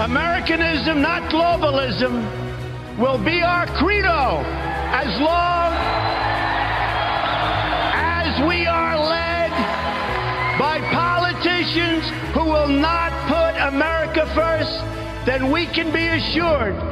Americanism, not globalism, will be our credo as long as we are led by politicians who will not put America first, then we can be assured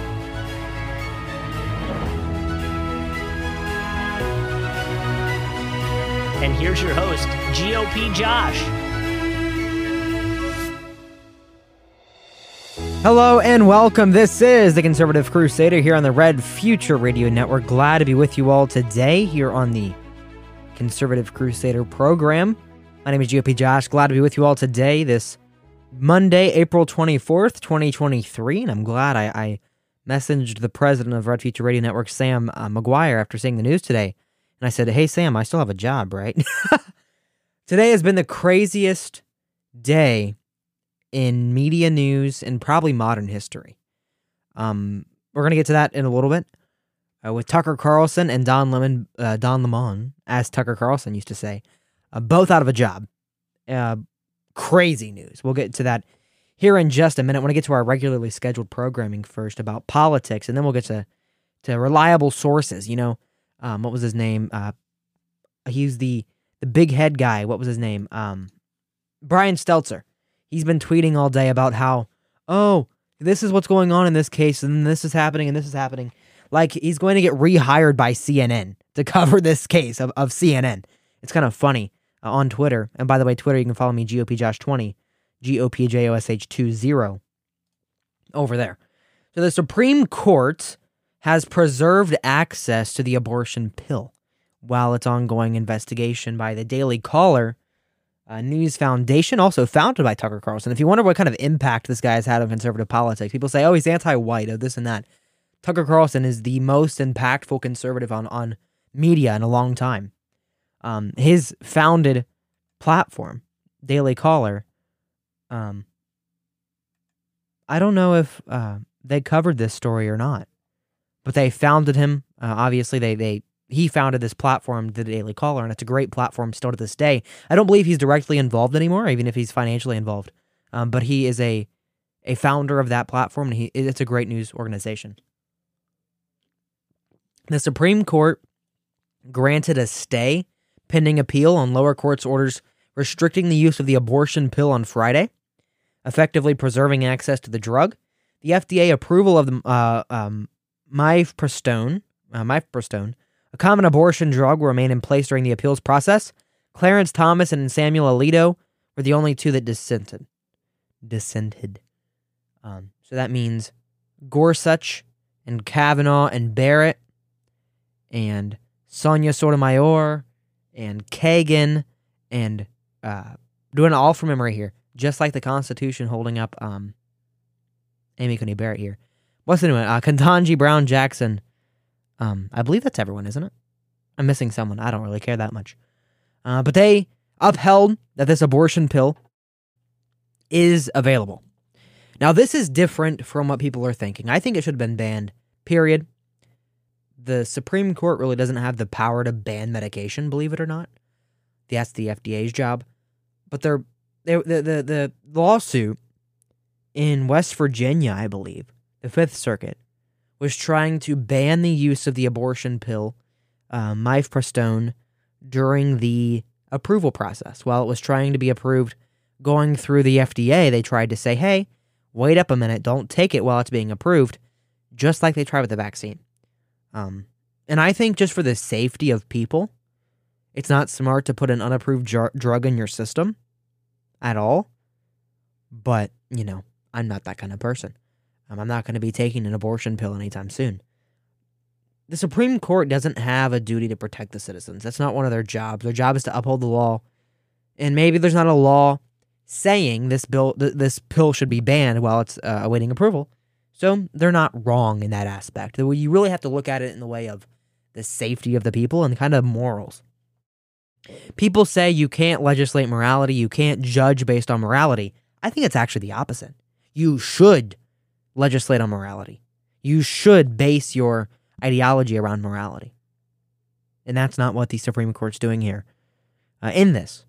And here's your host, GOP Josh. Hello and welcome. This is the Conservative Crusader here on the Red Future Radio Network. Glad to be with you all today here on the Conservative Crusader program. My name is GOP Josh. Glad to be with you all today, this Monday, April 24th, 2023. And I'm glad I, I messaged the president of Red Future Radio Network, Sam uh, McGuire, after seeing the news today. And I said, Hey, Sam, I still have a job, right? today has been the craziest day in media news and probably modern history. Um, we're gonna get to that in a little bit uh, with Tucker Carlson and Don Lemon, uh, Don Lemon, as Tucker Carlson used to say, uh, both out of a job. Uh, crazy news. We'll get to that here in just a minute. I want to get to our regularly scheduled programming first about politics, and then we'll get to to reliable sources. You know, um, what was his name? Uh, he's the the big head guy. What was his name? Um, Brian Stelter. He's been tweeting all day about how, oh, this is what's going on in this case, and this is happening, and this is happening. Like he's going to get rehired by CNN to cover this case of, of CNN. It's kind of funny uh, on Twitter. And by the way, Twitter, you can follow me, GOP Josh 20, G O P J O S H 20 over there. So the Supreme Court has preserved access to the abortion pill while its ongoing investigation by the Daily Caller uh, News Foundation, also founded by Tucker Carlson. If you wonder what kind of impact this guy has had on conservative politics, people say, oh, he's anti white, oh, this and that. Tucker Carlson is the most impactful conservative on, on media in a long time. Um, his founded platform, Daily Caller, um, I don't know if uh, they covered this story or not, but they founded him. Uh, obviously, they they he founded this platform, the Daily Caller, and it's a great platform still to this day. I don't believe he's directly involved anymore, even if he's financially involved. Um, but he is a a founder of that platform, and he it's a great news organization. The Supreme Court granted a stay pending appeal on lower court's orders restricting the use of the abortion pill on Friday, effectively preserving access to the drug. The FDA approval of the uh, um, mifepristone, uh, mifepristone, a common abortion drug, will remain in place during the appeals process. Clarence Thomas and Samuel Alito were the only two that dissented. Dissented. Um, so that means Gorsuch and Kavanaugh and Barrett and Sonia Sotomayor and Kagan and uh, doing all from memory here, just like the Constitution holding up um, Amy Coney Barrett here. What's the one? Uh, Ketanji Brown Jackson. Um, I believe that's everyone, isn't it? I'm missing someone. I don't really care that much. Uh, but they upheld that this abortion pill is available. Now, this is different from what people are thinking. I think it should have been banned, period. The Supreme Court really doesn't have the power to ban medication, believe it or not. That's the FDA's job. But they're, they're, the, the, the lawsuit in West Virginia, I believe, the Fifth Circuit, was trying to ban the use of the abortion pill, uh, mifepristone, during the approval process. While it was trying to be approved going through the FDA, they tried to say, hey, wait up a minute, don't take it while it's being approved, just like they tried with the vaccine. Um, and I think just for the safety of people, it's not smart to put an unapproved jar- drug in your system at all. But, you know, I'm not that kind of person. Um, I'm not going to be taking an abortion pill anytime soon. The Supreme Court doesn't have a duty to protect the citizens. That's not one of their jobs. Their job is to uphold the law. And maybe there's not a law saying this bill th- this pill should be banned while it's uh, awaiting approval. So they're not wrong in that aspect. You really have to look at it in the way of the safety of the people and kind of morals. People say you can't legislate morality, you can't judge based on morality. I think it's actually the opposite. You should legislate on morality. You should base your ideology around morality. And that's not what the Supreme Court's doing here uh, in this.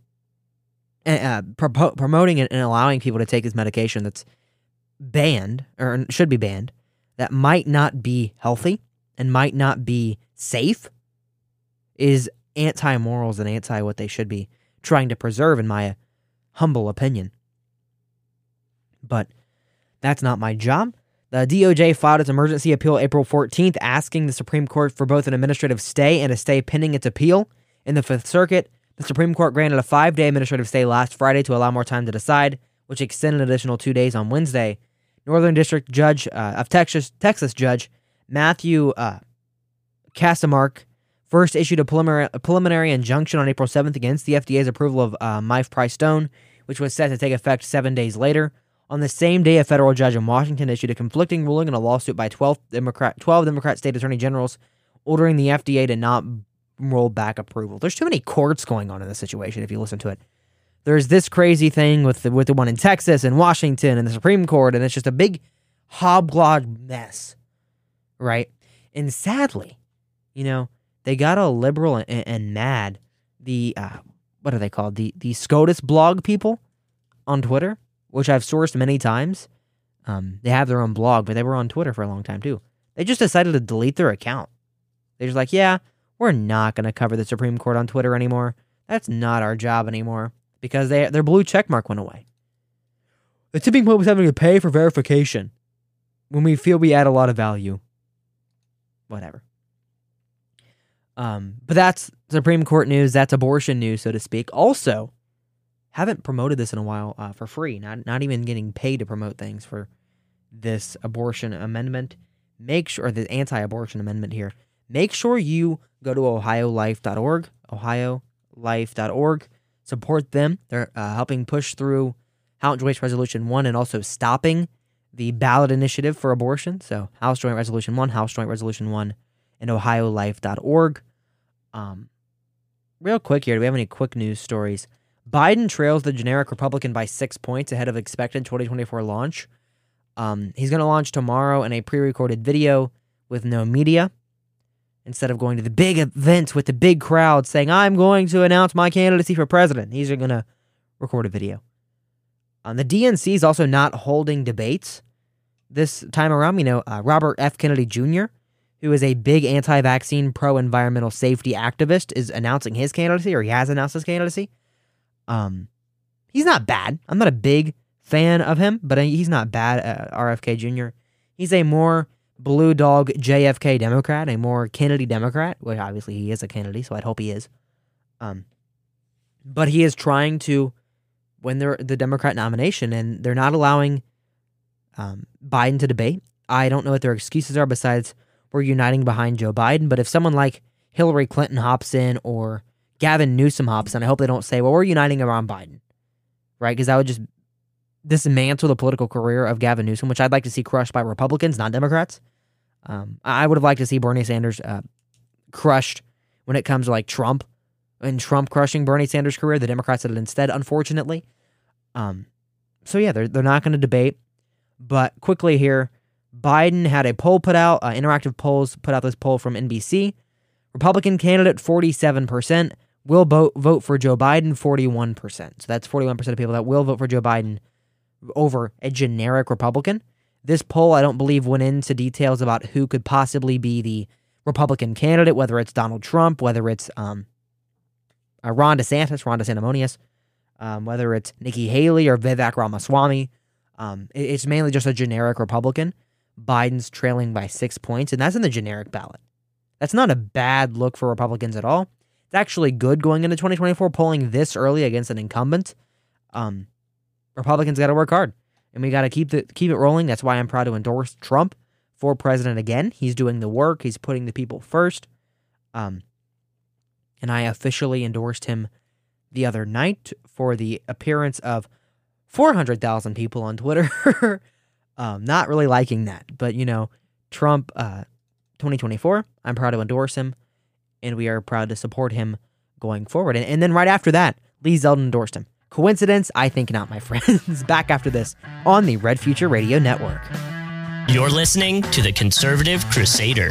Uh, pro- promoting and allowing people to take this medication that's banned or should be banned that might not be healthy and might not be safe is anti morals and anti what they should be trying to preserve, in my humble opinion. But that's not my job. The DOJ filed its emergency appeal April 14th, asking the Supreme Court for both an administrative stay and a stay pending its appeal. In the Fifth Circuit, the Supreme Court granted a five day administrative stay last Friday to allow more time to decide, which extended an additional two days on Wednesday. Northern District Judge uh, of Texas, Texas Judge Matthew uh, Kacsmaryk first issued a preliminary, a preliminary, injunction on April 7th against the FDA's approval of uh, Stone, which was set to take effect seven days later. On the same day, a federal judge in Washington issued a conflicting ruling in a lawsuit by 12 Democrat, 12 Democrat state attorney generals ordering the FDA to not roll back approval. There's too many courts going on in this situation if you listen to it. There's this crazy thing with the, with the one in Texas and Washington and the Supreme Court, and it's just a big hobbled mess, right? And sadly, you know, they got all liberal and, and mad. The, uh, what are they called? The, the SCOTUS blog people on Twitter which I've sourced many times. Um, they have their own blog, but they were on Twitter for a long time too. They just decided to delete their account. They're just like, yeah, we're not going to cover the Supreme Court on Twitter anymore. That's not our job anymore because they, their blue check mark went away. The tipping point was having to pay for verification when we feel we add a lot of value. Whatever. Um, but that's Supreme Court news. That's abortion news, so to speak. Also, haven't promoted this in a while uh, for free, not not even getting paid to promote things for this abortion amendment. Make sure the anti-abortion amendment here. Make sure you go to ohiolife.org, ohiolife.org. Support them. They're uh, helping push through House Joint Resolution 1 and also stopping the ballot initiative for abortion. So, House Joint Resolution 1, House Joint Resolution 1, and ohiolife.org. Um, real quick here, do we have any quick news stories? Biden trails the generic Republican by six points ahead of expected 2024 launch. Um, he's going to launch tomorrow in a pre recorded video with no media. Instead of going to the big event with the big crowd saying, I'm going to announce my candidacy for president, he's going to record a video. Um, the DNC is also not holding debates this time around. You know, uh, Robert F. Kennedy Jr., who is a big anti vaccine, pro environmental safety activist, is announcing his candidacy, or he has announced his candidacy. Um, he's not bad. I'm not a big fan of him, but he's not bad. Uh, RFK Jr. He's a more blue dog JFK Democrat, a more Kennedy Democrat. which obviously he is a Kennedy, so I'd hope he is. Um, but he is trying to win the the Democrat nomination, and they're not allowing um, Biden to debate. I don't know what their excuses are besides we're uniting behind Joe Biden. But if someone like Hillary Clinton hops in or Gavin Newsom hops, and I hope they don't say, well, we're uniting around Biden, right? Because that would just dismantle the political career of Gavin Newsom, which I'd like to see crushed by Republicans, not Democrats. Um, I would have liked to see Bernie Sanders uh, crushed when it comes to like Trump and Trump crushing Bernie Sanders' career. The Democrats did it instead, unfortunately. Um, so yeah, they're they're not going to debate. But quickly here, Biden had a poll put out, uh, interactive polls put out this poll from NBC. Republican candidate 47%, will vote vote for Joe Biden 41%. So that's 41% of people that will vote for Joe Biden over a generic Republican. This poll, I don't believe, went into details about who could possibly be the Republican candidate, whether it's Donald Trump, whether it's um, uh, Ron DeSantis, Ron DeSantimonious, um, whether it's Nikki Haley or Vivek Ramaswamy. Um, it- it's mainly just a generic Republican. Biden's trailing by six points, and that's in the generic ballot. That's not a bad look for Republicans at all. It's actually good going into 2024, polling this early against an incumbent. Um, Republicans got to work hard, and we got to keep the keep it rolling. That's why I'm proud to endorse Trump for president again. He's doing the work. He's putting the people first. Um, and I officially endorsed him the other night for the appearance of 400,000 people on Twitter. um, not really liking that, but you know, Trump, uh, 2024. I'm proud to endorse him, and we are proud to support him going forward. And, and then right after that, Lee Zeldin endorsed him. Coincidence? I think not, my friends. Back after this on the Red Future Radio Network. You're listening to the Conservative Crusader.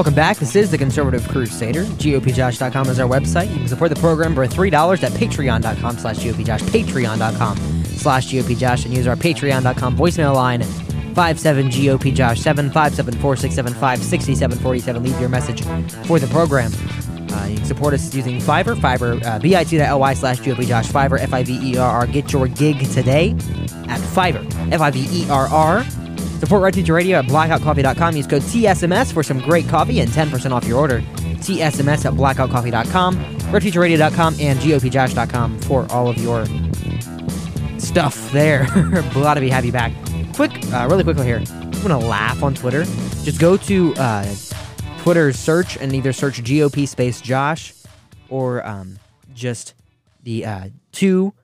Welcome back. This is the Conservative Crusader. GOPJosh.com is our website. You can support the program for $3 at patreon.com slash GOPJosh, patreon.com slash GOPJosh, and use our patreon.com voicemail line 57GOPJosh 75746756747. Leave your message for the program. Uh, you can support us using Fiverr, Fiverr, uh, bit.ly slash GOPJosh, Fiverr, F-I-V-E-R-R. Get your gig today at Fiverr, F-I-V-E-R-R. Support Red Future Radio at blackoutcoffee.com. Use code TSMS for some great coffee and 10% off your order. TSMS at blackoutcoffee.com, redfutureradio.com, and GOPJosh.com for all of your stuff there. Glad to be happy back. Quick, uh, really quickly here. I'm going to laugh on Twitter. Just go to uh, Twitter's search and either search GOP space Josh or um, just the uh, 2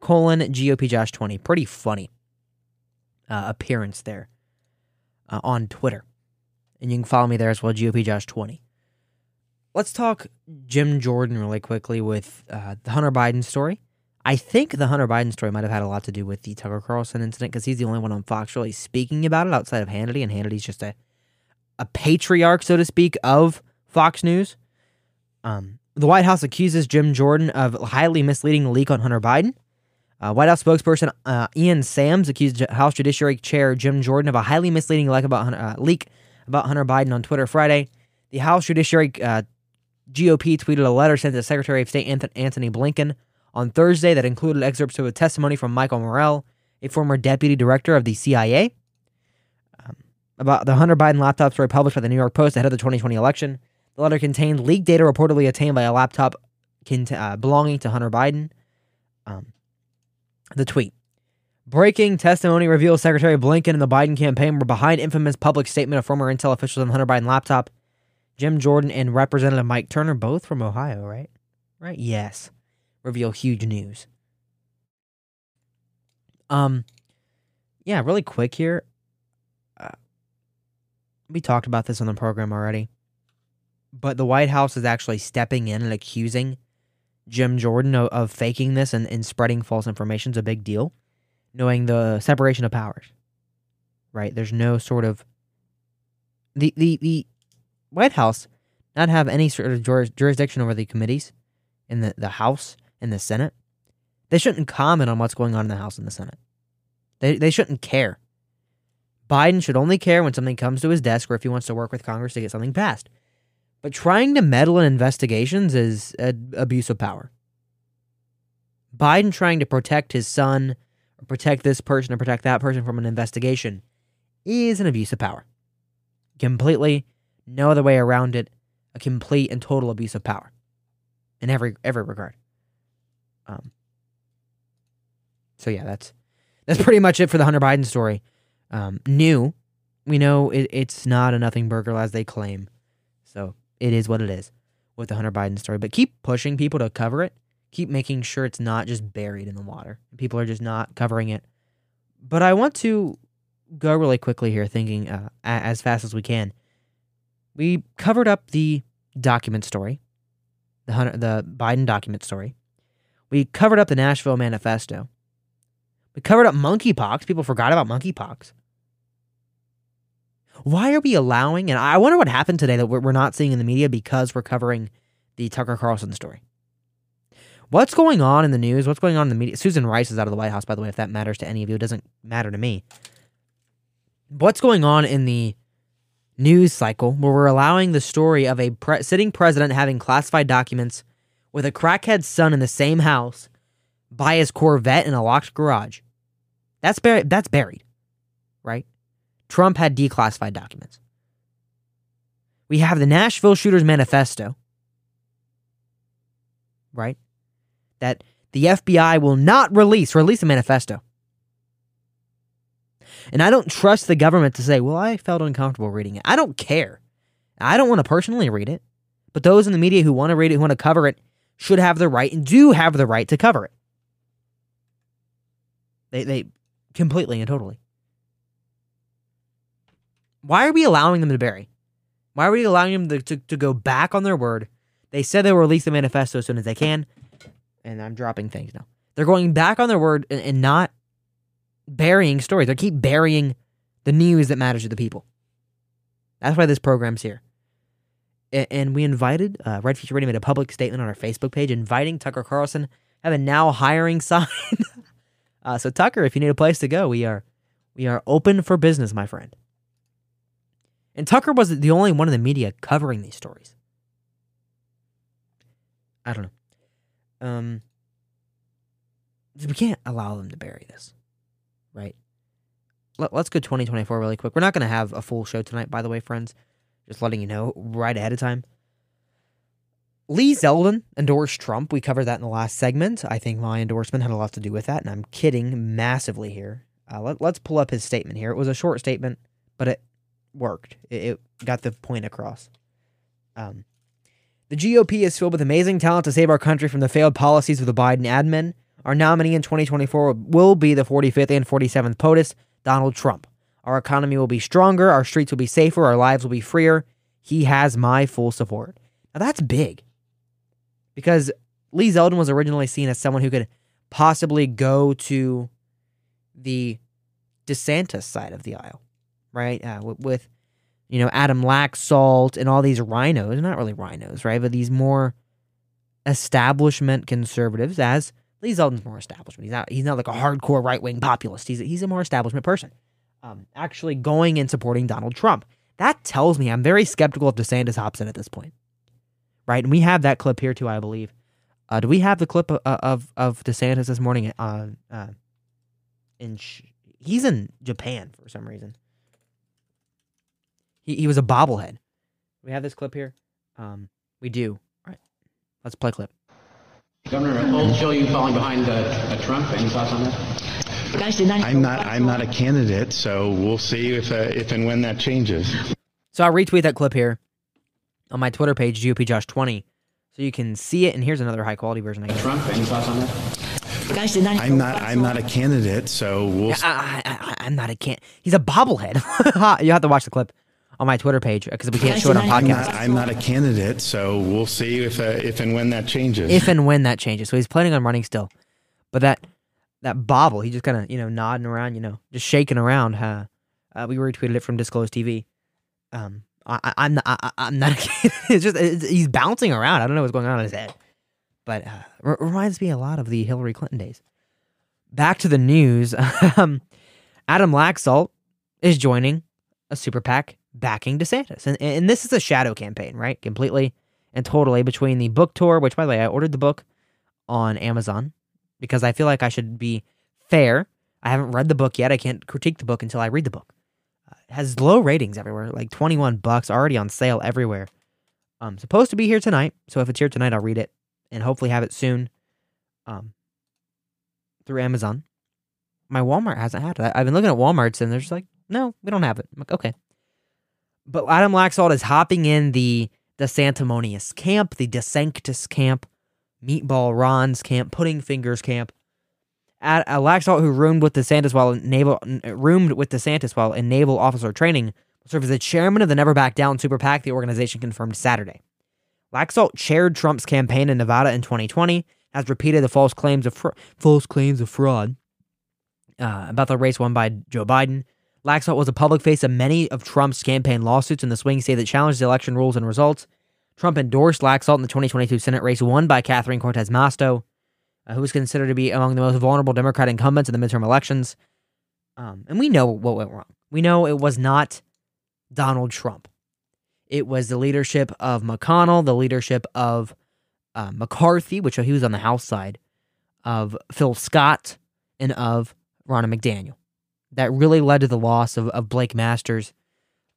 colon GOP Josh 20. Pretty funny uh, appearance there uh, on Twitter. And you can follow me there as well, GOP Josh 20. Let's talk Jim Jordan really quickly with uh, the Hunter Biden story. I think the Hunter Biden story might have had a lot to do with the Tucker Carlson incident because he's the only one on Fox really speaking about it outside of Hannity, and Hannity's just a a patriarch, so to speak, of Fox News. Um, the White House accuses Jim Jordan of highly misleading the leak on Hunter Biden. Uh, White House spokesperson uh, Ian Sams accused House Judiciary Chair Jim Jordan of a highly misleading leak about Hunter, uh, leak about Hunter Biden on Twitter Friday. The House Judiciary uh, GOP tweeted a letter sent to Secretary of State Anthony Blinken on Thursday that included excerpts of a testimony from Michael Morell, a former deputy director of the CIA, um, about the Hunter Biden laptop story published by the New York Post ahead of the 2020 election. The letter contained leaked data reportedly attained by a laptop cont- uh, belonging to Hunter Biden. Um, the tweet. Breaking testimony reveals Secretary Blinken and the Biden campaign were behind infamous public statement of former intel officials on Hunter Biden laptop. Jim Jordan and Representative Mike Turner, both from Ohio, right? Right? Yes. Reveal huge news. Um, yeah, really quick here. Uh, we talked about this on the program already, but the White House is actually stepping in and accusing Jim Jordan of, of faking this and, and spreading false information is a big deal, knowing the separation of powers. Right? There's no sort of the the the White House not have any sort of juris, jurisdiction over the committees in the, the House and the Senate. They shouldn't comment on what's going on in the House and the Senate. They they shouldn't care. Biden should only care when something comes to his desk or if he wants to work with Congress to get something passed. But trying to meddle in investigations is an abuse of power. Biden trying to protect his son, or protect this person, or protect that person from an investigation is an abuse of power. Completely, no other way around it. A complete and total abuse of power in every every regard. Um. So yeah, that's that's pretty much it for the Hunter Biden story. Um, new, we know it, it's not a nothing burger as they claim. So it is what it is with the Hunter Biden story. But keep pushing people to cover it. Keep making sure it's not just buried in the water. People are just not covering it. But I want to go really quickly here, thinking uh, as fast as we can. We covered up the document story, the Hunter, the Biden document story. We covered up the Nashville Manifesto. We covered up monkeypox. People forgot about monkeypox. Why are we allowing, and I wonder what happened today that we're not seeing in the media because we're covering the Tucker Carlson story. What's going on in the news? What's going on in the media? Susan Rice is out of the White House, by the way, if that matters to any of you. It doesn't matter to me. what's going on in the news cycle where we're allowing the story of a pre- sitting president having classified documents with a crackhead son in the same house by his Corvette in a locked garage. That's buried. That's buried, right? Trump had declassified documents. We have the Nashville Shooters Manifesto, right? That the FBI will not release, release a manifesto. And I don't trust the government to say, well, I felt uncomfortable reading it. I don't care. I don't want to personally read it. But those in the media who want to read it, who want to cover it, should have the right and do have the right to cover it. They, they completely and totally. Why are we allowing them to bury? Why are we allowing them to, to, to go back on their word? They said they will release the manifesto as soon as they can. And I'm dropping things now. They're going back on their word and, and not burying stories. They keep burying the news that matters to the people. That's why this program's here. And we invited, uh, Red Future Radio made a public statement on our Facebook page inviting Tucker Carlson have a now hiring sign. uh, so Tucker, if you need a place to go, we are we are open for business, my friend. And Tucker wasn't the only one in the media covering these stories. I don't know. Um, we can't allow them to bury this, right? Let, us go 2024 really quick. We're not going to have a full show tonight, by the way, friends. Just letting you know right ahead of time. Lee Zeldin endorsed Trump. We covered that in the last segment. I think my endorsement had a lot to do with that, and I'm kidding massively here. Uh, let, us pull up his statement here. It was a short statement, but it worked. It, it got the point across. Um, the GOP is filled with amazing talent to save our country from the failed policies of the Biden admin. Our nominee in 2024 will be the 45th and 47th POTUS, Donald Trump. Our economy will be stronger, our streets will be safer, our lives will be freer. He has my full support. Now that's big. Because Lee Zeldin was originally seen as someone who could possibly go to the DeSantis side of the aisle right? Uh, with, with, you know, Adam Laxalt and all these rhinos, not really rhinos, right? But these more establishment conservatives, as Lee Zeldin's more establishment. He's not, he's not like a hardcore right wing populist. He's, he's a more establishment person. Um, actually going and supporting Donald Trump. That tells me I'm very skeptical of DeSantis Hobson at this point. Right? And we have that clip here too, I believe. Uh, do we have the clip of of, of DeSantis this morning? Uh, uh, in he's in Japan for some reason. He, he was a bobblehead. We have this clip here. Um, we do. All right, let's play clip. Governor, polls show you falling behind uh, Trump. Any thoughts on that? I'm not. I'm not a candidate, so we'll see if uh, if and when that changes. So I'll retweet that clip here on my Twitter page, GOP Josh twenty, so you can see it. And here's another high quality version. I guess. Trump. Any thoughts on that? I'm not. I'm not a candidate, so we'll. Yeah, I, am not a can. He's a bobblehead. you have to watch the clip on my Twitter page because we can't show it on podcast. I'm not, I'm not, a candidate, so we'll see if uh, if and when that changes. If and when that changes. So he's planning on running still, but that that bobble, he just kind of you know nodding around, you know, just shaking around. Huh? Uh, we retweeted it from Disclose TV. Um, I, am not. I, am not. it's just it's, he's bouncing around. I don't know what's going on in his head, but uh, r- reminds me a lot of the Hillary Clinton days. Back to the news. um, Adam Laxalt is joining a super PAC backing DeSantis. And, and this is a shadow campaign, right? Completely and totally between the book tour, which, by the way, I ordered the book on Amazon because I feel like I should be fair. I haven't read the book yet. I can't critique the book until I read the book. Uh, it has low ratings everywhere, like 21 bucks already on sale everywhere. Um, supposed to be here tonight. So if it's here tonight, I'll read it and hopefully have it soon um, through Amazon. My Walmart hasn't had it. I've been looking at Walmarts and they're just like, no, we don't have it. I'm like, okay. But Adam Laxalt is hopping in the DeSanctimonious camp, the DeSanctus camp, Meatball Ron's camp, Pudding Fingers camp. At uh, Laxalt, who roomed with DeSantis while in naval roomed with DeSantis while in naval officer training, will serve as the chairman of the Never Back Down Super PAC. The organization confirmed Saturday. Laxalt chaired Trump's campaign in Nevada in 2020, has repeated the false claims of fr- false claims of fraud uh, about the race won by Joe Biden. Laxalt was a public face of many of Trump's campaign lawsuits in the swing state that challenged the election rules and results. Trump endorsed Laxalt in the 2022 Senate race won by Catherine Cortez Masto, uh, who was considered to be among the most vulnerable Democrat incumbents in the midterm elections. Um, and we know what went wrong. We know it was not Donald Trump. It was the leadership of McConnell, the leadership of uh, McCarthy, which he was on the House side, of Phil Scott, and of Ronna McDaniel. That really led to the loss of, of Blake Masters,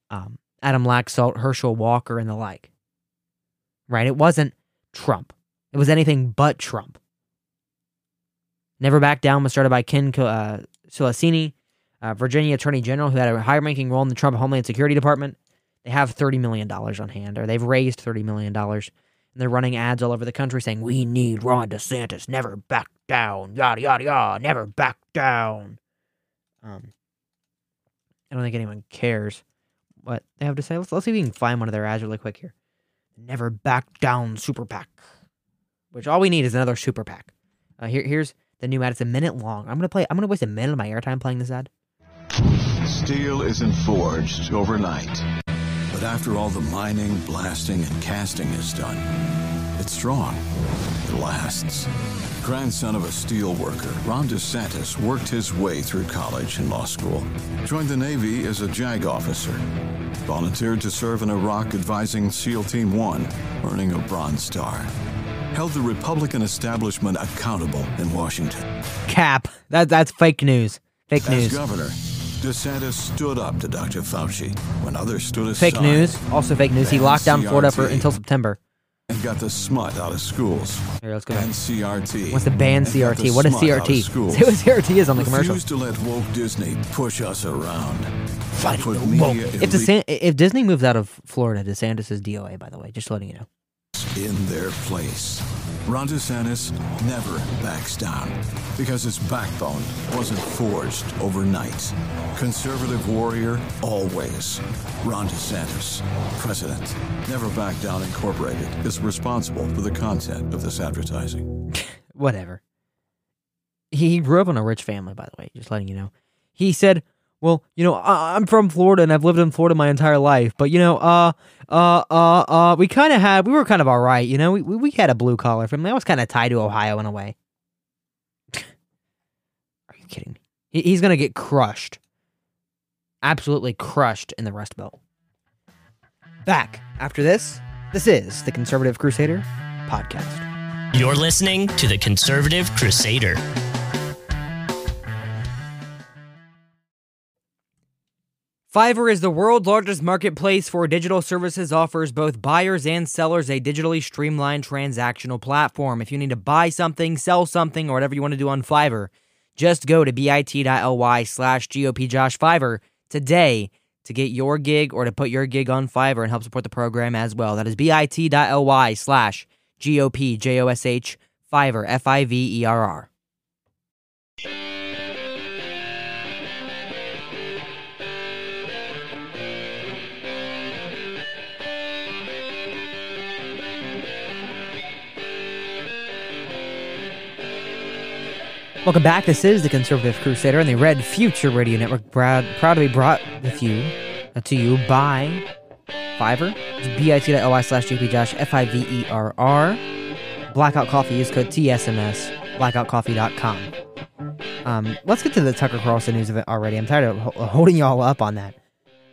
um, Adam Laxalt, Herschel Walker, and the like. Right? It wasn't Trump. It was anything but Trump. Never Back Down was started by Ken uh, uh, Virginia Attorney General, who had a high ranking role in the Trump Homeland Security Department. They have $30 million on hand, or they've raised $30 million. And they're running ads all over the country saying, We need Ron DeSantis, never back down, yada, yada, yada, never back down. Um, I don't think anyone cares what they have to say. Let's, let's see if we can find one of their ads really quick here. Never back down super PAC, which all we need is another super PAC. Uh, here, here's the new ad. It's a minute long. I'm gonna play. I'm gonna waste a minute of my airtime playing this ad. Steel isn't forged overnight. But after all the mining, blasting, and casting is done, it's strong. It lasts. Grandson of a steel worker, Ron DeSantis worked his way through college and law school. Joined the Navy as a JAG officer. Volunteered to serve in Iraq advising SEAL Team 1, earning a Bronze Star. Held the Republican establishment accountable in Washington. Cap. That that's fake news. Fake news. As governor, DeSantis stood up to Dr. Fauci when others stood aside. Fake news. Also fake news. He locked down Florida for until September. And got the smut out of schools. Here, let's go back. Banned CRT. What's the ban And got the CRT? What is smut out of CRT? Say what CRT is on the commercial. To let woke Disney push us around. Fighting the woke. If, DeSan- if Disney moves out of Florida, DeSantis is DOA, by the way. Just letting you know. In their place. Ron DeSantis never backs down because his backbone wasn't forged overnight. Conservative warrior, always. Ron DeSantis, president. Never Back Down Incorporated is responsible for the content of this advertising. Whatever. He he grew up in a rich family, by the way. Just letting you know. He said, "Well, you know, I, I'm from Florida and I've lived in Florida my entire life, but you know, uh, uh, uh, uh, we kind of had, we were kind of all right. You know, we we, we had a blue collar family. I was kind of tied to Ohio in a way. Are you kidding me? He, he's gonna get crushed, absolutely crushed in the Rust Belt. Back after this. This is the Conservative Crusader podcast. You're listening to the Conservative Crusader. Fiverr is the world's largest marketplace for digital services, offers both buyers and sellers a digitally streamlined transactional platform. If you need to buy something, sell something, or whatever you want to do on Fiverr, just go to bit.ly slash gopjoshfiverr today to get your gig or to put your gig on Fiverr and help support the program as well. That is bit.ly slash gopjosh Fiverr, F-I-V-E-R-R. Welcome back. This is the Conservative Crusader and the Red Future Radio Network. Proud, proud to be brought with you uh, to you by Fiverr. It's bit.ly slash gpjosh, F-I-V-E-R-R. Blackout Coffee. Use code TSMS. Blackoutcoffee.com. Um, let's get to the Tucker Carlson news of it already. I'm tired of ho- holding y'all up on that.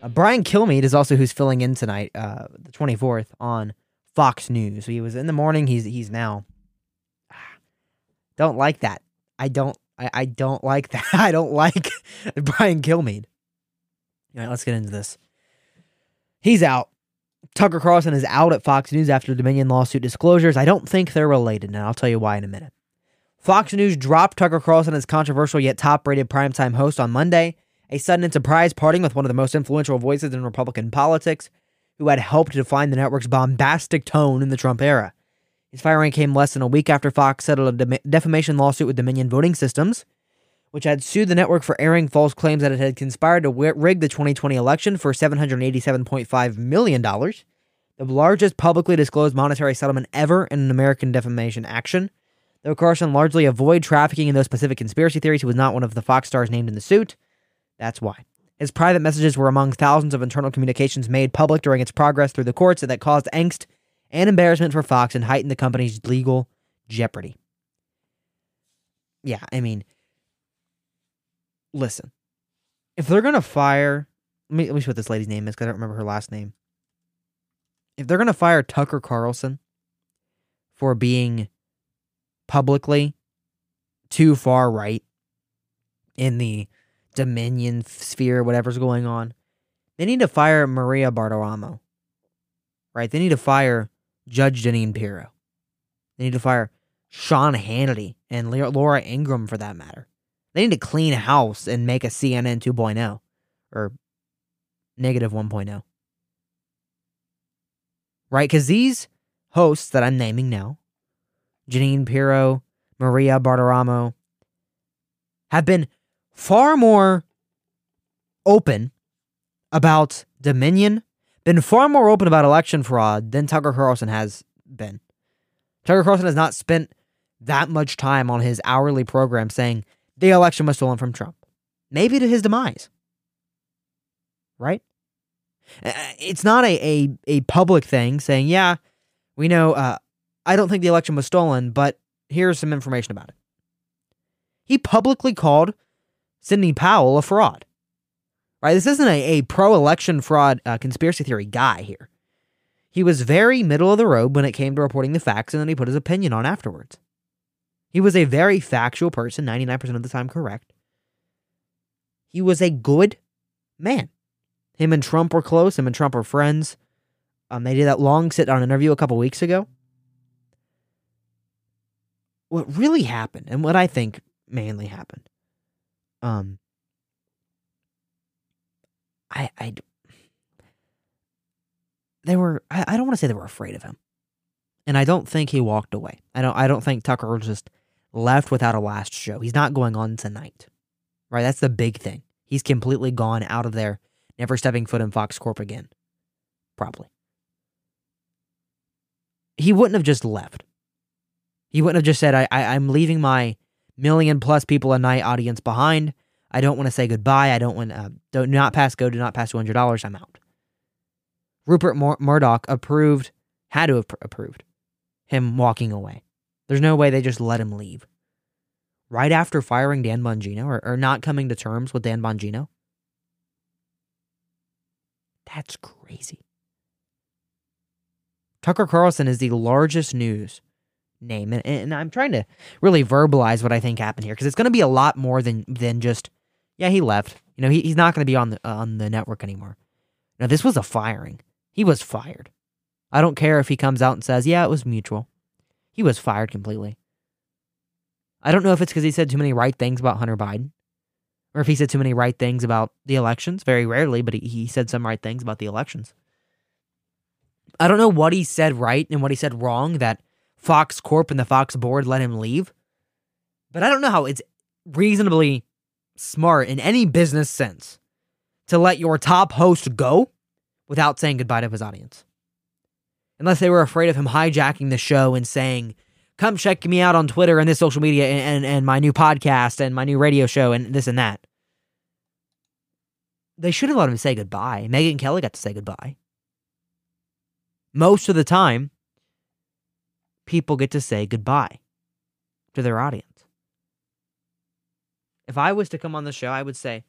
Uh, Brian Kilmeade is also who's filling in tonight, uh, the 24th, on Fox News. He was in the morning. He's he's now. Don't like that. I don't. I, I don't like that. I don't like Brian Kilmeade. All right, let's get into this. He's out. Tucker Carlson is out at Fox News after Dominion lawsuit disclosures. I don't think they're related, and I'll tell you why in a minute. Fox News dropped Tucker Carlson as controversial yet top rated primetime host on Monday, a sudden and surprise parting with one of the most influential voices in Republican politics, who had helped define the network's bombastic tone in the Trump era. His firing came less than a week after Fox settled a defamation lawsuit with Dominion Voting Systems, which had sued the network for airing false claims that it had conspired to rig the 2020 election for $787.5 million, the largest publicly disclosed monetary settlement ever in an American defamation action. Though Carlson largely avoided trafficking in those specific conspiracy theories, he was not one of the Fox stars named in the suit. That's why. His private messages were among thousands of internal communications made public during its progress through the courts and that caused angst and embarrassment for Fox and heightened the company's legal jeopardy. Yeah, I mean, listen. if they're gonna fire, let me let me see what this lady's name is because I don't remember her last name. If they're gonna fire Tucker Carlson for being publicly too far right in the Dominion sphere, whatever's going on, they need to fire Maria Bartiromo. Right? They need to fire Judge Jeanine Pirro. They need to fire Sean Hannity and Laura Ingraham for that matter. They need to clean house and make a CNN 2.0 or negative 1.0. Right? Because these hosts that I'm naming now, Jeanine Pirro, Maria Bartiromo, have been far more open about Dominion, been far more open about election fraud than Tucker Carlson has been. Tucker Carlson has not spent that much time on his hourly program saying the election was stolen from Trump. Maybe to his demise. Right? It's not a, a, a public thing saying, yeah, we know, uh, I don't think the election was stolen, but here's some information about it. He publicly called Sidney Powell a fraud. Right? This isn't a, a pro election fraud uh, conspiracy theory guy here. He was very middle of the road when it came to reporting the facts, and then he put his opinion on afterwards. He was a very factual person, 99% of the time correct. He was a good man. Him and Trump were close. Him and Trump were friends. Um, they did that long sit down interview a couple weeks ago. What really happened, and what I think mainly happened, um, I, I, they were. I, I don't want to say they were afraid of him, and I don't think he walked away. I don't. I don't think Tucker just left without a last show. He's not going on tonight. Right? That's the big thing. He's completely gone out of there, never stepping foot in Fox Corp again. Probably. He wouldn't have just left. He wouldn't have just said, I, I, I'm leaving my million plus people a night audience behind. I don't want to say goodbye. I don't want to, uh, do not pass go, do not pass $200. I'm out. Rupert Mur- Murdoch approved, had to have pr- approved him walking away. There's no way they just let him leave. Right after firing Dan Bongino or, or not coming to terms with Dan Bongino? That's crazy. Tucker Carlson is the largest news name. And, and I'm trying to really verbalize what I think happened here because it's going to be a lot more than than just, yeah, he left. You know, he, he's not going to be on the on the network anymore. Now, this was a firing. He was fired. I don't care if he comes out and says, yeah, it was mutual. He was fired completely. I don't know if it's because he said too many right things about Hunter Biden or if he said too many right things about the elections. Very rarely, but he, he said some right things about the elections. I don't know what he said right and what he said wrong that Fox Corp and the Fox board let him leave. But I don't know how it's reasonably smart in any business sense to let your top host go without saying goodbye to his audience unless they were afraid of him hijacking the show and saying, come check me out on Twitter and this social media and, and, and my new podcast and my new radio show and this and that. They should have let him say goodbye. Megyn Kelly got to say goodbye. Most of the time, people get to say goodbye to their audience. If I was to come on the show, I would say,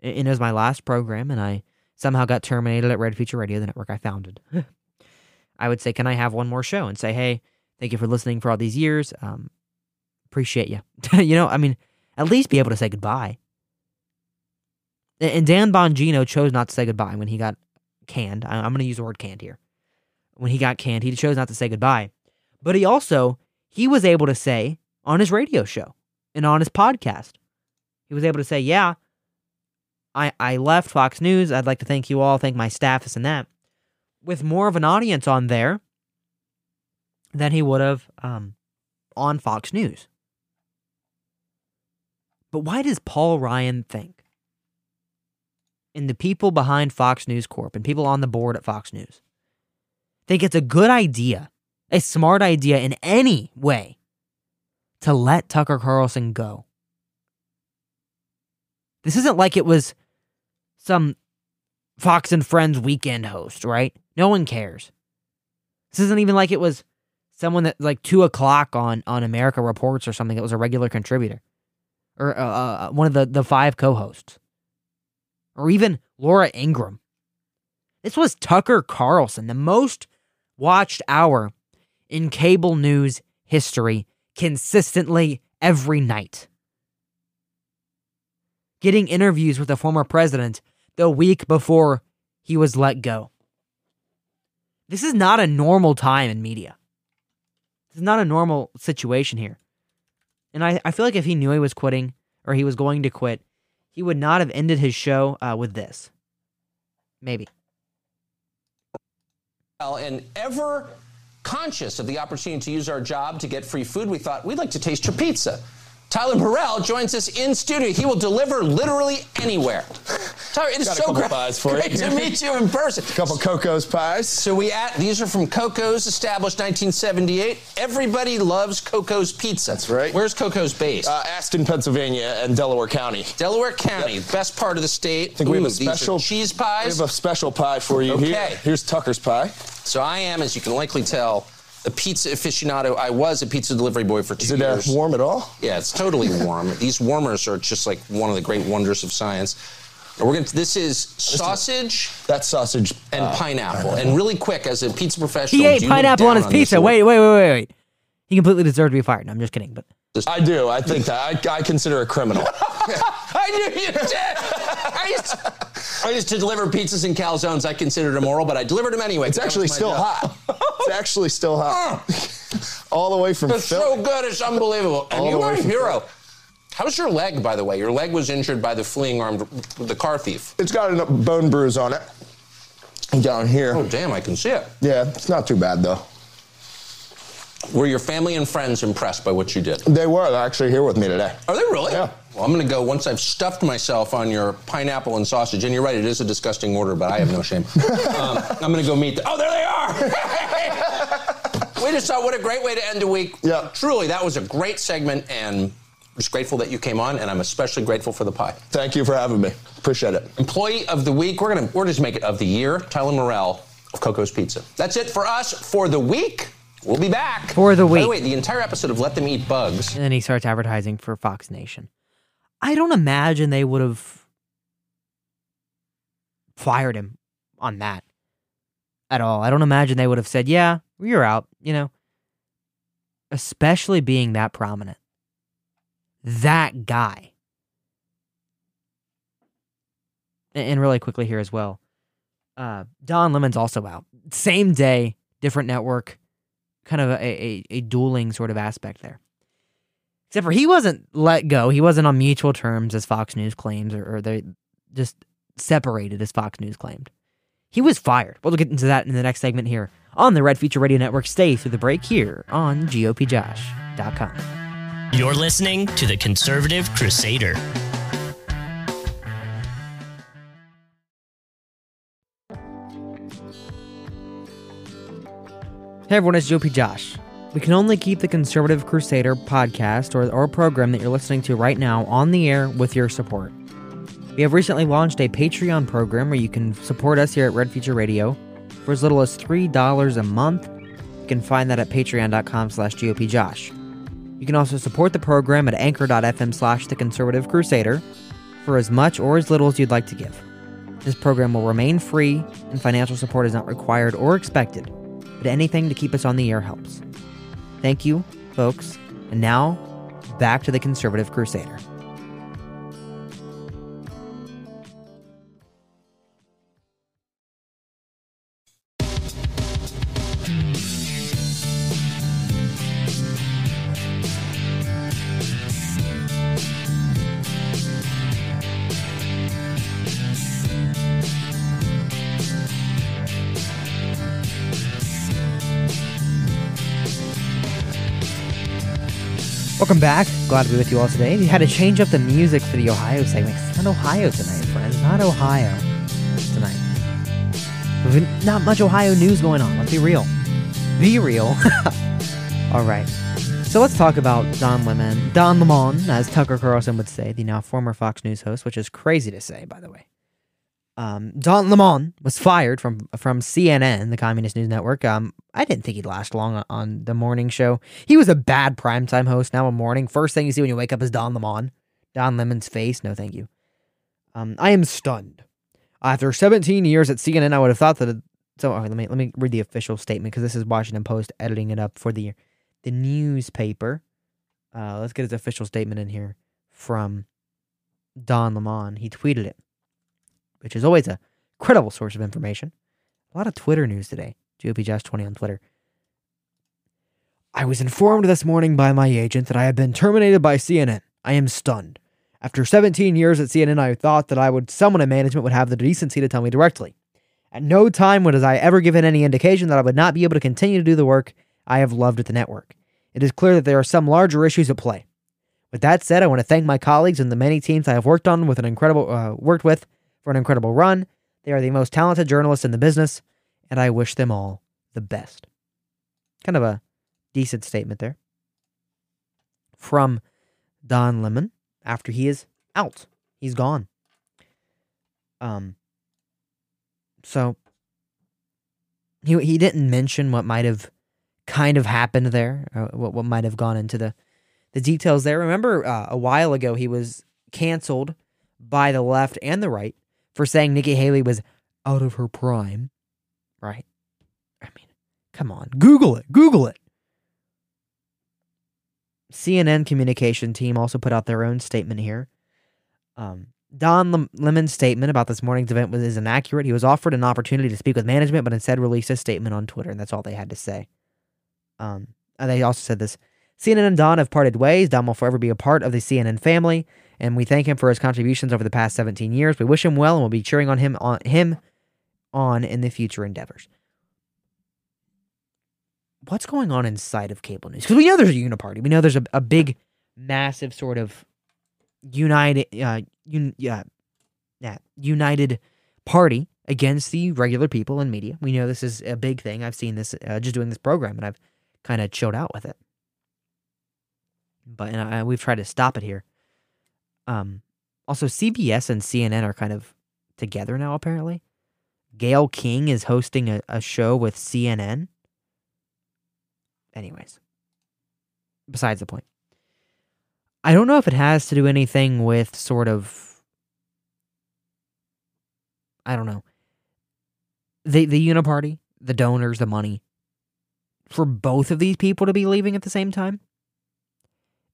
it was my last program and I somehow got terminated at Red Future Radio, the network I founded. I would say, can I have one more show and say, hey, thank you for listening for all these years. Um, appreciate you. you know, I mean, at least be able to say goodbye. And Dan Bongino chose not to say goodbye when he got canned. I'm going to use the word canned here. When he got canned, he chose not to say goodbye. But he also, he was able to say on his radio show and on his podcast, he was able to say, yeah, I, I left Fox News. I'd like to thank you all, thank my staff, this and that with more of an audience on there than he would have um, on Fox News. But why does Paul Ryan think, and the people behind Fox News Corp and people on the board at Fox News, think it's a good idea, a smart idea in any way, to let Tucker Carlson go? This isn't like it was some Fox and Friends weekend host, right? No one cares. This isn't even like it was someone that like two o'clock on on America Reports or something that was a regular contributor or uh, uh, one of the the five co-hosts. or even Laura Ingraham. This was Tucker Carlson, the most watched hour in cable news history, consistently every night. Getting interviews with the former president the week before he was let go. This is not a normal time in media. This is not a normal situation here. And I, I feel like if he knew he was quitting or he was going to quit, he would not have ended his show uh, with this. Maybe. Well, And ever conscious of the opportunity to use our job to get free food, we thought we'd like to taste your pizza. Tyler Morrell joins us in studio. He will deliver literally anywhere. Tyler, it is so great, pies for great to meet you in person. A couple Coco's pies. So we at these are from Coco's, established 1978. Everybody loves Coco's pizza. That's right. Where's Coco's based? Uh, Aston, Pennsylvania, and Delaware County. Delaware County, best part of the state. I think we have a special cheese pies. We have a special pie for you Okay. here. Here's Tucker's pie. So I am, as you can likely tell, a pizza aficionado. I was a pizza delivery boy for two Is it years. warm at all? Yeah, it's totally warm. These warmers are just like one of the great wonders of science. And we're gonna. This is sausage That's sausage and uh, pineapple. And really quick, as a pizza professional, He ate do you look pineapple on his this pizza. Wait, wait, wait, wait, wait. He completely deserved to be fired. No, I'm just kidding. But I do. I think that. I, I consider a criminal. I knew you did. I used, to, I used to deliver pizzas in calzones. I considered immoral, but I delivered them anyway. It's actually still job. hot. It's actually still hot. all the way from It's Philly. so good, it's unbelievable. And All you the are way a from hero. How's your leg, by the way? Your leg was injured by the fleeing armed, the car thief. It's got a bone bruise on it. Down here. Oh, damn, I can see it. Yeah, it's not too bad though. Were your family and friends impressed by what you did? They were They're actually here with me today. Are they really? Yeah. Well, I'm going to go once I've stuffed myself on your pineapple and sausage. And you're right, it is a disgusting order, but I have no shame. um, I'm going to go meet. The, oh, there they are. we just thought, what a great way to end a week. Yeah. Truly, that was a great segment, and I'm just grateful that you came on, and I'm especially grateful for the pie. Thank you for having me. Appreciate it. Employee of the week. We're gonna we're just make it of the year. Tyler Morrell of Coco's Pizza. That's it for us for the week. We'll be back For the By the way, the entire episode of Let Them Eat Bugs. and then he starts advertising for Fox Nation. I don't imagine they would have fired him on that at all. I don't imagine they would have said, "Yeah, you're out." You know, especially being that prominent, that guy. And really quickly here as well, uh, Don Lemon's also out. Same day, different network, kind of a, a, a dueling sort of aspect there. Except for he wasn't let go. He wasn't on mutual terms, as Fox News claims, or, or they just separated, as Fox News claimed. He was fired. We'll get into that in the next segment here on the Red Future Radio Network. Stay through the break here on GOPJosh.com. You're listening to the Conservative Crusader. Hey everyone, it's GOP Josh. We can only keep the Conservative Crusader podcast or, or program that you're listening to right now on the air with your support. We have recently launched a Patreon program where you can support us here at Red Future Radio for as little as $3 a month. You can find that at patreon.com slash gopjosh. You can also support the program at anchor.fm slash the conservative crusader for as much or as little as you'd like to give. This program will remain free and financial support is not required or expected but anything to keep us on the air helps. Thank you, folks. And now, back to the Conservative Crusader. Welcome back. Glad to be with you all today. We had to change up the music for the Ohio segment. It's not Ohio tonight, friends. Not Ohio tonight. We've Not much Ohio news going on. Let's be real. Be real. all right. So let's talk about Don Lemon, Don Lemon, as Tucker Carlson would say, the now former Fox News host, which is crazy to say, by the way. Um, Don Lemon was fired from from CNN, the Communist News Network. Um, I didn't think he'd last long on, the morning show. He was a bad primetime host. Now a morning, first thing you see when you wake up is Don Lemon. Don Lemon's face. No, thank you. Um, I am stunned After 17 years at CNN, I would have thought that. So let me let me read the official statement because this is Washington Post editing it up for the the newspaper. Uh, let's get his official statement in here from Don Lemon. He tweeted it, which is always a credible source of information. A lot of Twitter news today. GOP Josh 20 on Twitter. I was informed this morning by my agent that I have been terminated by CNN. I am stunned. After 17 years at CNN, I thought that I would someone in management would have the decency to tell me directly. At no time was I ever given any indication that I would not be able to continue to do the work I have loved at the network. It is clear that there are some larger issues at play. With that said, I want to thank my colleagues and the many teams I have worked on with an incredible uh, worked with for an incredible run. They are the most talented journalists in the business, and I wish them all the best. Kind of a decent statement there from Don Lemon after he is out. He's gone. Um so he he didn't mention what might have kind of happened there, uh, what what might have gone into the the details there. Remember uh, a while ago he was canceled by the left and the right for saying Nikki Haley was out of her prime, right? I mean, come on, Google it, Google it. CNN communication team also put out their own statement here. Um, Don Lemon's statement about this morning's event was is inaccurate. He was offered an opportunity to speak with management, but instead released a statement on Twitter, and that's all they had to say. Um, they also said this CNN and Don have parted ways. Don will forever be a part of the CNN family, and we thank him for his contributions over the past 17 years. We wish him well, and we'll be cheering on him on him on in the future endeavors. What's going on inside of cable news? Because we know there's a uniparty. We know there's a, a big, massive sort of united, uh, un, yeah, united party against the regular people and media. We know this is a big thing. I've seen this uh, just doing this program, and I've kind of chilled out with it. But and I, we've tried to stop it here. Um, also, CBS and CNN are kind of together now. Apparently, Gayle King is hosting a, a show with CNN. Anyways, besides the point. I don't know if it has to do anything with sort of I don't know. The the uniparty, the donors, the money for both of these people to be leaving at the same time.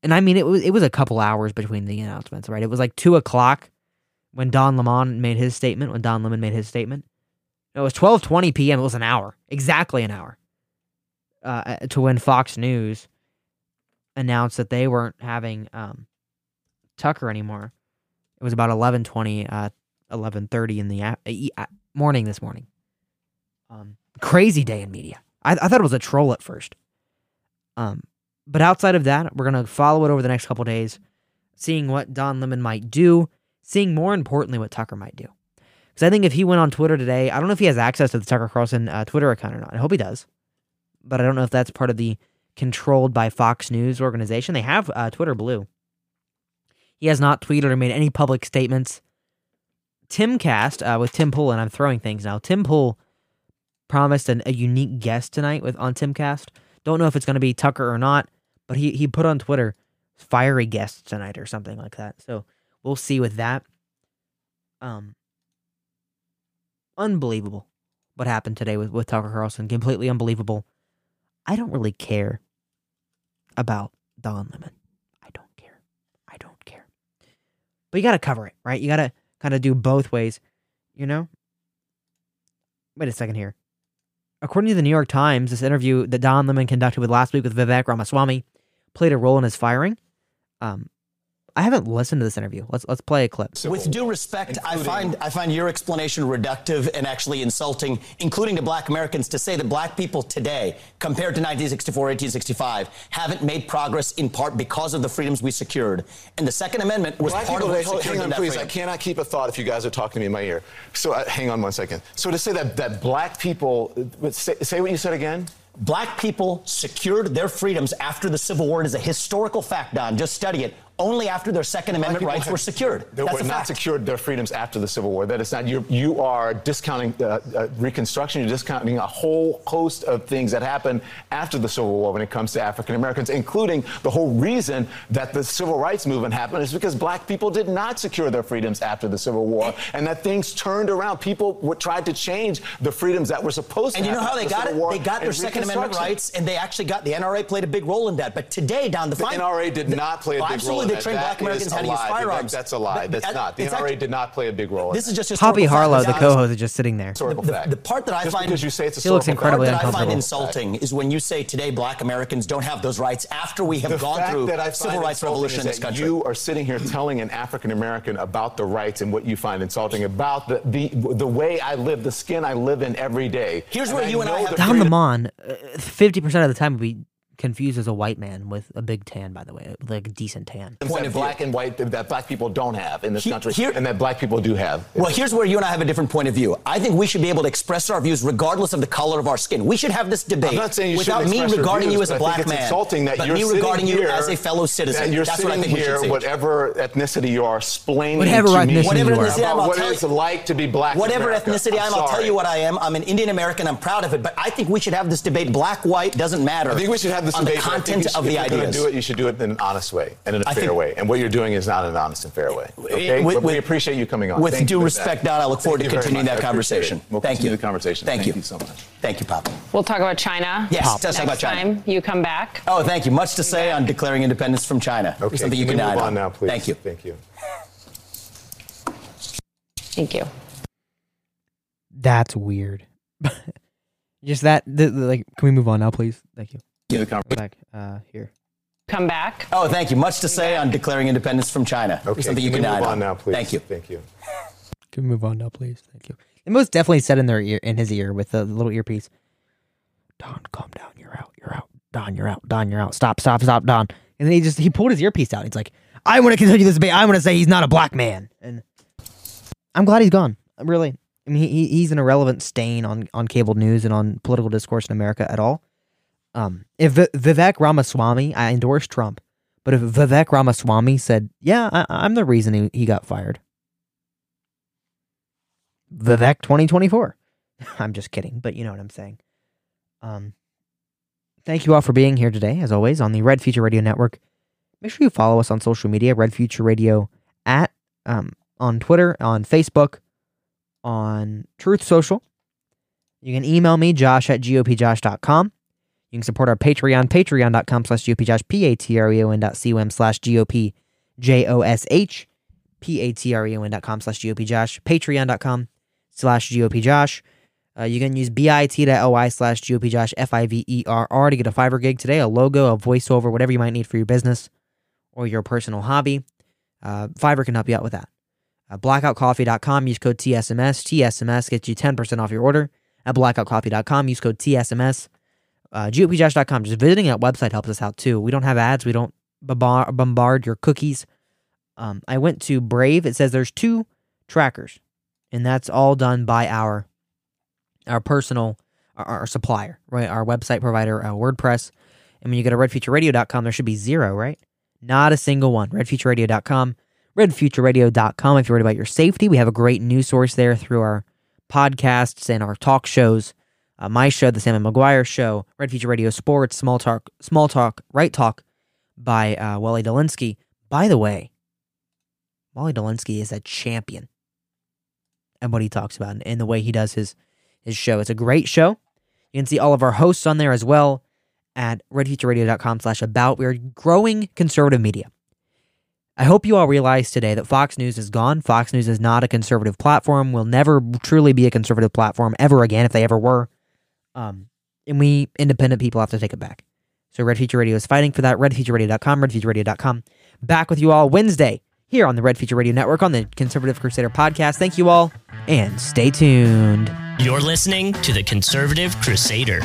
And I mean it was it was a couple hours between the announcements, right? It was like two o'clock when Don Lemon made his statement, when Don Lemon made his statement. It was twelve twenty PM, it was an hour. Exactly an hour. Uh, to when Fox News announced that they weren't having um, Tucker anymore. It was about 11:20, uh, 11:30 in the a- morning this morning. Um, crazy day in media. I, I thought it was a troll at first. Um, but outside of that, we're gonna follow it over the next couple days, seeing what Don Lemon might do, seeing more importantly what Tucker might do. Because I think if he went on Twitter today, I don't know if he has access to the Tucker Carlson uh, Twitter account or not. I hope he does, but I don't know if that's part of the controlled by Fox News organization. They have uh, Twitter Blue. He has not tweeted or made any public statements. Timcast uh, with Tim Pool, and I'm throwing things now. Tim Pool promised an, a unique guest tonight with on Timcast. Don't know if it's going to be Tucker or not, but he he put on Twitter fiery guest tonight or something like that. So we'll see with that. Um, unbelievable what happened today with with Tucker Carlson. Completely unbelievable. I don't really care about Don Lemon. I don't care. I don't care. But you got to cover it, right? You got to kind of do both ways, you know? Wait a second here. According to the New York Times, this interview that Don Lemon conducted with last week with Vivek Ramaswamy played a role in his firing. Um, I haven't listened to this interview. Let's let's play a clip. So, With due respect, I find I find your explanation reductive and actually insulting, including to black Americans, to say that black people today, compared to 1964, 1865, haven't made progress in part because of the freedoms we secured. And the Second Amendment was black part people, of what Hang on, please. freedom. I cannot keep a thought if you guys are talking to me in my ear. So uh, hang on one second. So to say that that black people, uh, say, say what you said again. Black people secured their freedoms after the Civil War. It is a historical fact, Don. Just study it only after their Second Amendment rights have- were secured. They That's were not secured their freedoms after the Civil War. That is not you. You are discounting uh, uh, Reconstruction. You're discounting a whole host of things that happened after the Civil War when it comes to African Americans, including the whole reason that the Civil Rights Movement happened is because Black people did not secure their freedoms after the Civil War, and that things turned around. People would, tried to change the freedoms that were supposed And to. And you know how they the got it? War They got their Second Amendment rights, and they actually got the NRA played a big role in that. But today, down the The fine, NRA did the- not play a big role. In they that. trained Black Americans how to use firearms. That's a lie. That's not. The it's NRA did not play a big role. in This is just Poppy historical Harlow, fact. the co-host, is just sitting there. Historical The, fact. the part that I Just find because you say it's He looks historical incredibly the part that I find uncomfortable. insulting is when you say today Black Americans don't have those rights after we have the gone fact through that I find civil rights insulting revolution in is this that country. You are sitting here telling an African American about the rights and what you find insulting about the, the the way I live, the skin I live in every day. Here's where you and I know have- the Don freedom- Lemon, uh, fifty percent of the time would be confused as a white man with a big tan. By the way, like a decent tan. The point that of view. black and white that black people don't have in this He- country, here- and that black people do have. Well, here's where you and I have a different point of view. I think we should be able to express our views regardless of the color of our skin. We should have this debate I'm not saying you without shouldn't me express your regarding views, you as a black man, insulting that but you're me sitting regarding you as a fellow citizen. That you're That's sitting what I think here, we should say. whatever ethnicity you are, explaining Whatever to me Whatever you ethnicity I'm, about I'll what tell it's like to be black. Whatever America. ethnicity I am, I'm I'll tell you what I am. I'm an Indian American. I'm proud of it. But I think we should have this debate. Black, white doesn't matter. I think we should have this on debate. the but I think content you should- of the if you're gonna do it, you should do it in an honest way and in a I fair think- way. And what you're doing is not an honest and fair way. Okay? With- But we appreciate you coming on. with Thank due you respect. Don, I look forward Thank to continuing that conversation. it. We'll Thank continue you. the conversation. Thank Thank you. you so much. Thank you, Papa. We'll talk about China. Yes, Next let's about China. time you come back. Oh, thank you. Much to say on declaring independence from China. Okay, Something you can can we add move on now, please? Thank you. Thank you. Thank you. That's weird. Just that, the, the- like, can we move on now, please? Thank you. The Go back uh, here. Come back. Oh, thank you. Much to say on declaring independence from China. Okay, Something you can can we add move on now, please? Thank you. Thank you. Can we move on now, please? Thank you. It most definitely said in their ear, in his ear, with the little earpiece. Don, calm down. You're out. You're out. Don, you're out. Don, you're out. Stop. Stop. Stop. Don. And then he just he pulled his earpiece out. He's like, I want to continue this debate. I want to say he's not a black man. And I'm glad he's gone. I'm really. I mean, he, he's an irrelevant stain on on cable news and on political discourse in America at all. Um, if Vi- Vivek Ramaswamy, I endorse Trump, but if Vivek Ramaswamy said, "Yeah, I, I'm the reason he, he got fired," Vivek 2024. I'm just kidding, but you know what I'm saying. Um, thank you all for being here today, as always, on the Red Future Radio Network. Make sure you follow us on social media, Red Future Radio at um, on Twitter, on Facebook, on Truth Social. You can email me, josh at gopjosh.com. You can support our Patreon, patreon.com slash gopjosh, p-a-t-r-e-o-n dot c-o-m slash g-o-p-j-o-s-h, p-a-t-r-e-o-n dot com slash gopjosh, patreon.com slash gopjosh. Uh, you can use bit.ly slash gopjosh, F-I-V-E-R-R to get a Fiverr gig today, a logo, a voiceover, whatever you might need for your business or your personal hobby. Uh, Fiverr can help you out with that. Uh, blackoutcoffee.com, use code TSMS. TSMS gets you 10% off your order. At blackoutcoffee.com, use code TSMS. Uh, GOPJosh.com, just visiting that website helps us out too. We don't have ads, we don't bombard, bombard your cookies. Um, I went to Brave. It says there's two trackers, and that's all done by our our personal our, our supplier, right? Our website provider, uh, WordPress. And when you go to redfutureradio.com, there should be zero, right? Not a single one. Redfutureradio.com. Redfutureradio.com. If you're worried about your safety, we have a great news source there through our podcasts and our talk shows. Uh, my show, the Sam and McGuire Show, Red Future Radio Sports, Small Talk, Small Talk, Right Talk by uh, Wally Dolinsky. By the way, Wally Dolinsky is a champion and what he talks about and the way he does his his show. It's a great show. You can see all of our hosts on there as well at redfutureradio.com slash about. We're growing conservative media. I hope you all realize today that Fox News is gone. Fox News is not a conservative platform, will never truly be a conservative platform ever again if they ever were. Um, and we independent people have to take it back. So Red Future Radio is fighting for that. RedFutureRadio.com, RedFutureRadio.com. Back with you all Wednesday here on the Red Future Radio Network on the Conservative Crusader podcast. Thank you all and stay tuned. You're listening to the Conservative Crusader.